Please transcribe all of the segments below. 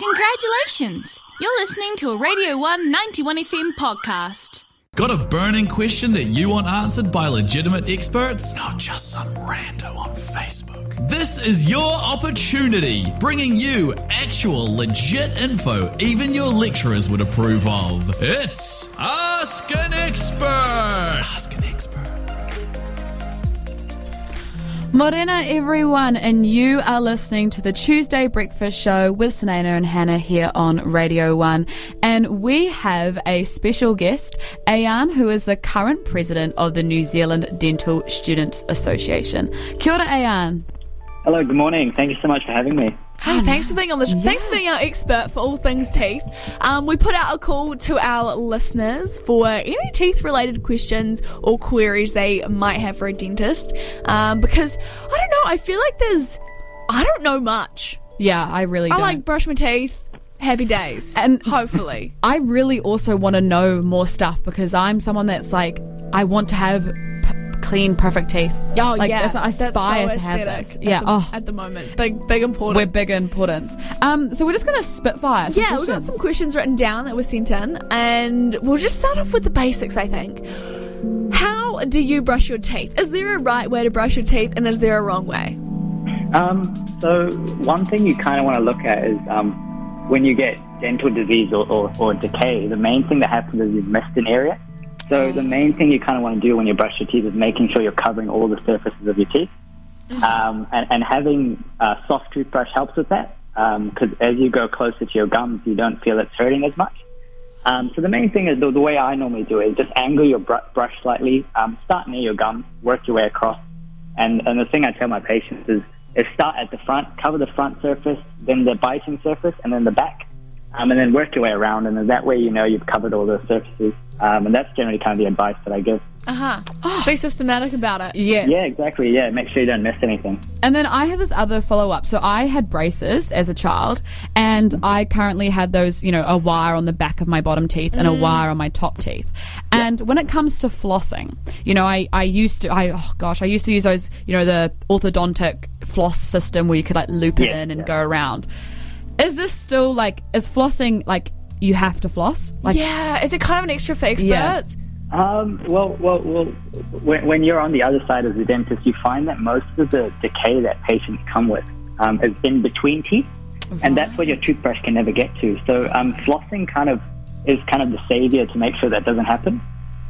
Congratulations! You're listening to a Radio 1 91 FM podcast. Got a burning question that you want answered by legitimate experts? Not just some rando on Facebook. This is your opportunity, bringing you actual legit info even your lecturers would approve of. It's Ask an Expert! Ask Morena, everyone, and you are listening to the Tuesday Breakfast Show with Sanena and Hannah here on Radio 1. And we have a special guest, Ayan, who is the current president of the New Zealand Dental Students Association. Kia ora, Ayan. Hello, good morning. Thank you so much for having me. Hey, thanks for being on the show. Thanks for being our expert for all things teeth. Um, we put out a call to our listeners for any teeth related questions or queries they might have for a dentist. Um, because I don't know, I feel like there's, I don't know much. Yeah, I really I don't. like brush my teeth, happy days. And- hopefully. I really also want to know more stuff because I'm someone that's like, I want to have clean, perfect teeth. Oh, like, yeah. that's- I That's aspire so to have aesthetic this. at Yeah. the- oh, At the moment. It's big, big importance. we're big importance. Um, so we're just going to spitfire. Some Yeah, we've got some questions written down that were sent in, and we'll just start off with the basics, I think. How do you brush your teeth? Is there a right way to brush your teeth, and is there a wrong way? Um, so one thing you kind of want to look at is um, when you get dental disease or, or, or decay, the main thing that happens is you've missed an area. So the main thing you kind of want to do when you brush your teeth is making sure you're covering all the surfaces of your teeth. Um, and, and having a soft toothbrush helps with that because as you go closer to your gums, you don't feel it's hurting as much. Um, so the main thing is the, the way I normally do it is just angle your br- brush slightly, um, start near your gum, work your way across. And, and the thing I tell my patients is, is start at the front, cover the front surface, then the biting surface, and then the back. Um, and then work your way around, and then that way you know you've covered all those surfaces. Um, and that's generally kind of the advice that I give. Uh huh. Be systematic about it. Yes. Yeah, exactly. Yeah, make sure you don't miss anything. And then I have this other follow up. So I had braces as a child, and I currently had those, you know, a wire on the back of my bottom teeth and a wire on my top teeth. And when it comes to flossing, you know, I, I used to, I, oh gosh, I used to use those, you know, the orthodontic floss system where you could like loop it Yeah, in and yeah. go around. Is this still like, is flossing like you have to floss? Like, Yeah, is it kind of an extra for Yeah. experts? Um, well, well, well. When, when you're on the other side as a dentist, you find that most of the decay that patients come with um, is in between teeth, and that's what your toothbrush can never get to. So, um, flossing kind of is kind of the savior to make sure that doesn't happen.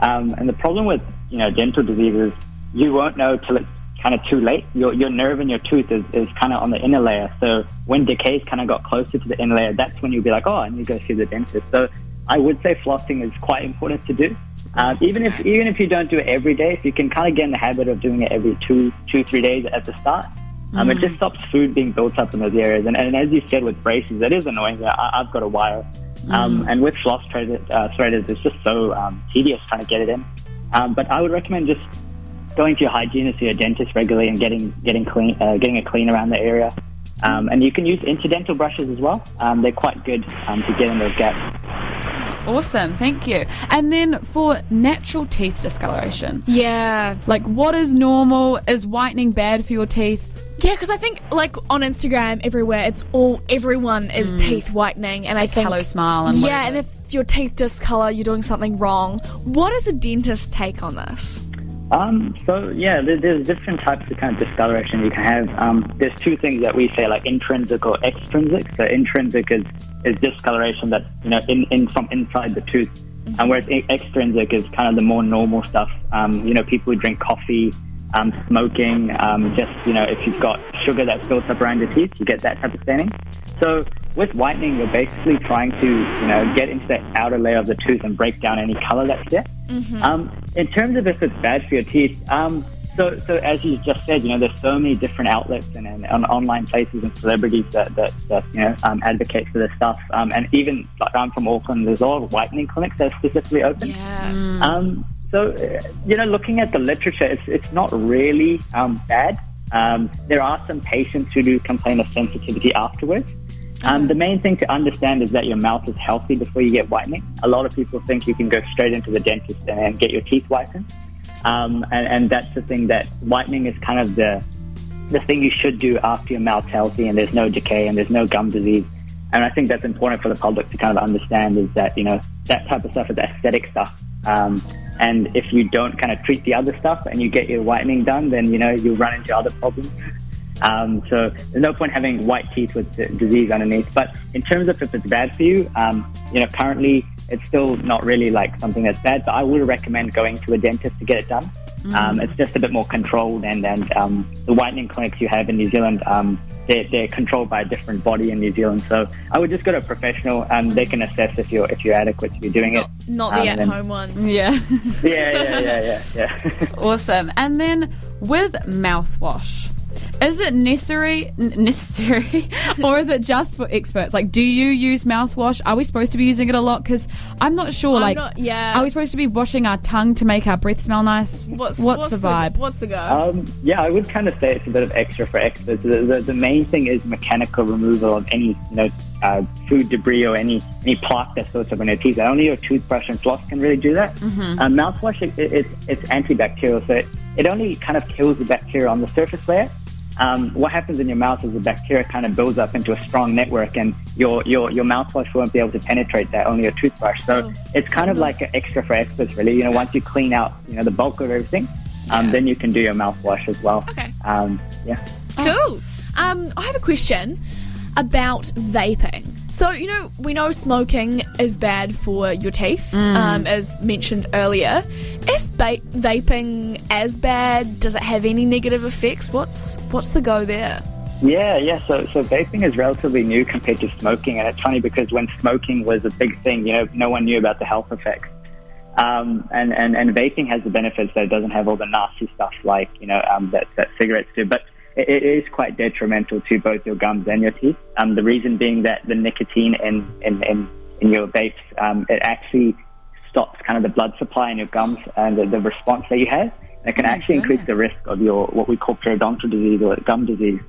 Um, and the problem with you know dental disease is you won't know till it's kind of too late. Your your nerve in your tooth is, is kind of on the inner layer. So when decay's kind of got closer to the inner layer, that's when you'll be like, oh, I need to go see the dentist. So I would say flossing is quite important to do. Um, even if even if you don't do it every day, if you can kind of get in the habit of doing it every two two three days at the start, um, it just stops food being built up in those areas. And, and as you said with braces, it is annoying. I, I've got a wire, um, and with floss uh, threaders, it's just so um, tedious trying to get it in. Um, but I would recommend just going to your hygienist or your dentist regularly and getting getting clean, uh, getting a clean around the area. Um, and you can use interdental brushes as well. Um, they're quite good um, to get in those gaps. awesome. Thank you. And then for natural teeth discoloration, Yeah. like what is normal? Is whitening bad for your teeth? Yeah, because I think like on Instagram, everywhere, it's all everyone is teeth whitening, and I think Hello Smile and yeah, whatever. and if your teeth discolor, you're doing something wrong. What is a dentist's take on this? Um, so yeah, there, there's different types of kind of discoloration you can have. Um, there's two things that we say like intrinsic or extrinsic. So intrinsic is, is discoloration that's you know in, in from inside the tooth, and whereas extrinsic is kind of the more normal stuff. Um, you know, people who drink coffee, um, smoking, um, just you know, if you've got sugar that's built up around your teeth, you get that type of staining. So with whitening, you're basically trying to you know get into that outer layer of the tooth and break down any color that's there. Um, in terms of if it's bad for your teeth, um, so so as you just said, you know, there's so many different outlets and, and, on online places and celebrities that that, that you know um, advocate for this stuff. Um, and even like I'm from Auckland, there's a lot of whitening clinics that are specifically open. Yeah. Um, so, uh, you know, looking at the literature, it's, it's not really um, bad. Um, there are some patients who do complain of sensitivity afterwards. Um, the main thing to understand is that your mouth is healthy before you get whitening. A lot of people think you can go straight into the dentist and, get your teeth whitened. Um, and, and that's the thing that whitening is kind of the, the thing you should do after your mouth's healthy and there's no decay and there's no gum disease. and I think that's important for the public to kind of understand is that you know that type of stuff is aesthetic stuff. Um, and if you don't kind of treat the other stuff and you get your whitening done, then you know you'll run into other problems. Um, so there's no point having white teeth with the disease underneath. But in terms of if it's bad for you, um, you know, currently it's still not really like something that's bad. So I would recommend going to a dentist to get it done. Um, it's just a bit more controlled, and and um, the whitening clinics you have in New Zealand, um, they're, they're controlled by a different body in New Zealand. So I would just go to a professional. Um, they can assess if you're if you're adequate to be doing Not, it. not the Um, at home ones. Yeah. Yeah, yeah, yeah, yeah, yeah. awesome. And then with mouthwash, is it necessary n- necessary or is it just for experts? Like, do you use mouthwash? Are we supposed to be using it a lot? Because I'm not sure. I'm like, not- yeah. are we supposed to be washing our tongue to make our breath smell nice? What's, the vibe? what's the go? Um, yeah, I would kind of say it's a bit of extra for experts. The, the, the main thing is mechanical removal of any you know uh, food debris or any any plaque that builds up on your teeth. And only your toothbrush and floss can really do that. Mm-hmm. Um, mouthwash it, it, it's it's antibacterial, so it, it only kind of kills the bacteria on the surface layer. Um, what happens in your mouth is the bacteria kind of builds up into a strong network, and your your your mouthwash won't be able to penetrate that. Only your toothbrush. So Oh. it's kind of like an extra for experts, really. You know, once you clean out you know the bulk of everything, um, Yeah. then you can do your mouthwash as well. Okay. Um, yeah. Cool. Um, I have a question about vaping. So, you know, we know smoking is bad for your teeth, um, as mentioned earlier. Is ba- vaping as bad? Does it have any negative effects? What's what's the go there? Yeah, yeah. So, so vaping is relatively new compared to smoking, and it's funny because when smoking was a big thing, you know, no one knew about the health effects. Um, and, and, and vaping has the benefits that it doesn't have all the nasty stuff like, you know, um, that, that cigarettes do. But it, is quite detrimental to both your gums and your teeth. Um, the reason being that the nicotine in, in, in, in your vapes, um, it actually stops kind of the blood supply in your gums and the, the response that you have. It can Oh actually increase the risk of your what we call periodontal disease or gum disease.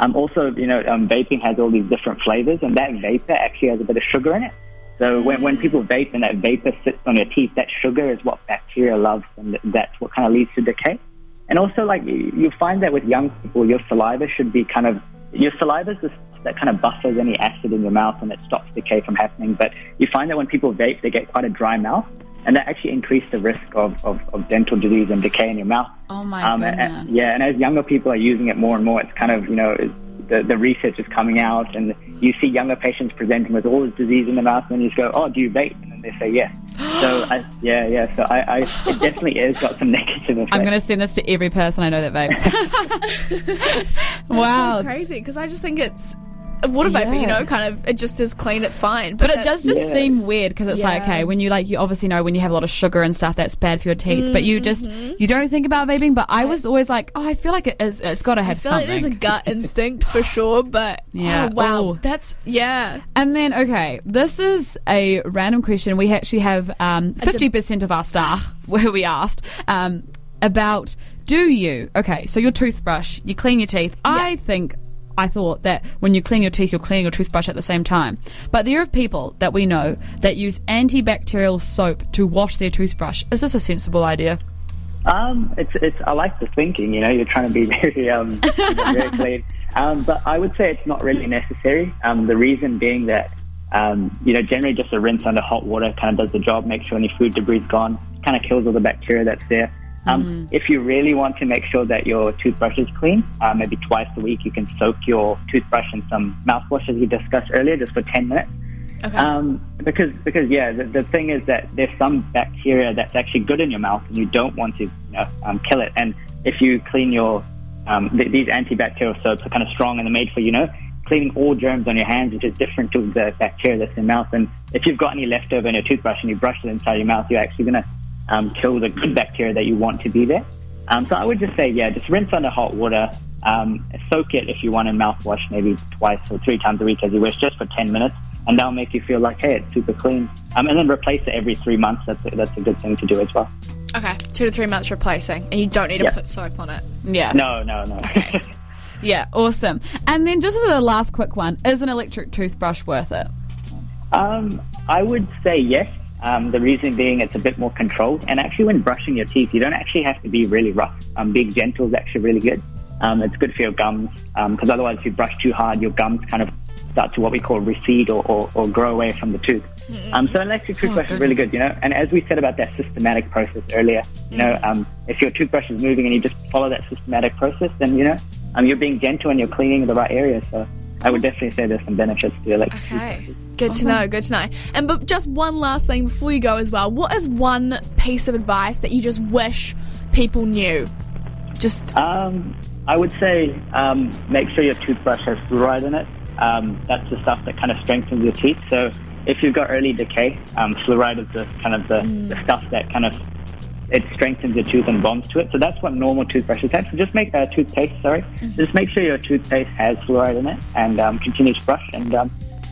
Um, also, you know, um, vaping has all these different flavors, and that vapor actually has a bit of sugar in it. So when, when people vape and that vapor sits on your teeth, that sugar is what bacteria loves, and that's what kind of leads to decay. And also, like you, you find that with young people, your saliva should be kind of your saliva is the that kind of buffers any acid in your mouth, and it stops decay from happening. But you find that when people vape, they get quite a dry mouth, and that actually increases the risk of, of, of dental disease and decay in your mouth. Oh my Um, goodness. and- yeah, and as younger people are using it more and more, it's kind of, you know, it's, the, the research is coming out and you see younger patients presenting with all this disease in their mouth and then you just go, oh, do you vape? And then they say yes. so, I, yeah, yeah, so I, I, it definitely has got some negative effects. I'm going to send this to every person I know that vapes. wow. Crazy, because I just think it's a water vapor, you know, kind of, it just is clean, it's fine. But it does just Yeah. seem weird because it's like okay when you like you obviously know when you have a lot of sugar and stuff that's bad for your teeth but you just Mm-hmm. you don't think about vaping but I was always like oh I feel like it is it's got to have I feel something like there's a gut instinct for sure, but Yeah. oh, wow, Oh. that's yeah. and then okay this is a random question we actually have um, 50% of our staff where we asked um, about do you okay so your toothbrush you clean your teeth I think I thought that when you clean your teeth, you're cleaning your toothbrush at the same time. But there are people that we know that use antibacterial soap to wash their toothbrush. Is this a sensible idea? Um, it's it's. I like the thinking. You know, you're trying to be very um very clean. Um, but I would say it's not really necessary. Um, the reason being that um, you know, generally just a rinse under hot water kind of does the job. Make sure any food debris is gone. Kind of kills all the bacteria that's there. Um, If you really want to make sure that your toothbrush is clean, uh, maybe twice a week, you can soak your toothbrush in some mouthwash, as we discussed earlier, just for 10 minutes. Okay. Um, because because yeah, the, the thing is that there's some bacteria that's actually good in your mouth, and you don't want to you know, um, kill it. And if you clean your um, th- these antibacterial soaps are kind of strong and they're made for you know cleaning all germs on your hands, which is different to the bacteria that's in your mouth. And if you've got any leftover in your toothbrush and you brush it inside your mouth, you're actually going to um, kill the good bacteria that you want to be there. Um, so I would just say, yeah, just rinse under hot water. Um, soak it if you want in mouthwash, maybe twice or three times a week as you wish, just for 10 minutes. And that'll make you feel like, hey, it's super clean. Um, and then replace it every three months. That's a, that's a good thing to do as well. Okay, two to three months replacing, and you don't need to Yeah. put soap on it. Yeah. No, no, no. Okay. yeah, awesome. And then just as a last quick one, is an electric toothbrush worth it? Um, I would say yes. Um, the reason being it's a bit more controlled. And actually, when brushing your teeth, you don't actually have to be really rough. Um, being gentle is actually really good. Um, it's good for your gums because otherwise, if you brush too hard, your gums kind of start to what we call recede or, or, or grow away from the tooth. Um, so an electric toothbrush is really good, you know. And as we said about that systematic process earlier, you know, um, if your toothbrush is moving and you just follow that systematic process, then you know, um, you're being gentle and you're cleaning the right area. So I would definitely say there's some benefits to electric Okay. Good to know, good to know. And but just one last thing before you go as well. What is one piece of advice that you just wish people knew? Just Um, I would say um, make sure your toothbrush has fluoride in it. Um, that's the stuff that kind of strengthens your teeth. So if you've got early decay, um, fluoride is the kind of the, the stuff that kind of it strengthens your tooth and bonds to it. So that's what normal toothbrushes have. So just make uh, toothpaste. Sorry, just make sure your toothpaste has fluoride in it and um, continue to brush and. Um,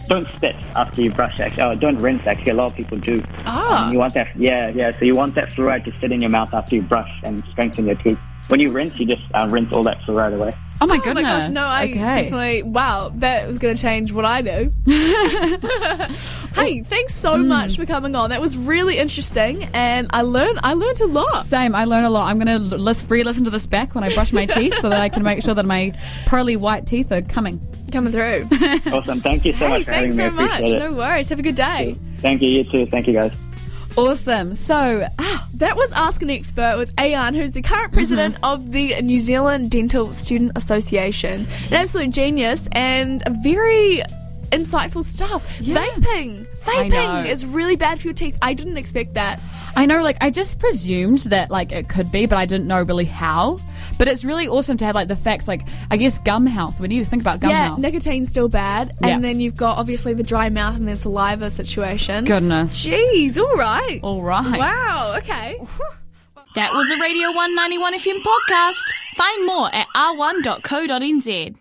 don't spit after you brush. Actually, oh, don't rinse. Actually, a lot of people do. Ah. Um, you want that? Yeah, yeah. So you want that fluoride to sit in your mouth after you brush and strengthen your teeth. When you rinse, you just uh, rinse all that fluoride away. Oh my Oh goodness. my gosh, no, I okay. definitely wow, that was gonna change what I do. hey, thanks so Mm. much for coming on. That was really interesting and I learned I learned a lot. Same. I learn a lot. I'm going to lis- re-listen to this back when I brush my teeth so that I can make sure that my pearly white teeth are coming. Coming through. Awesome. Thank you so hey, much for having thanks me. So much. appreciate No worries. Have a good day. Thank you. You too. Thank you, guys. Awesome. So, ah, That was Ask an Expert with Ayan, who's the current mm-hmm. president of the New Zealand Dental Student Association. An absolute genius and a very insightful stuff. Vaping. Vaping is really bad for your teeth. I didn't expect that. I know, like, I just presumed that, like, it could be, but I didn't know really how. But it's really awesome to have, like, the facts, like, I guess gum health. When you think about gum yeah, health. nicotine's still bad. Yeah. And then you've got obviously the dry mouth and then saliva situation. Goodness. Jeez, all right. All right. Wow, okay. That was a Radio 191 FM podcast. Find more at r1.co.nz.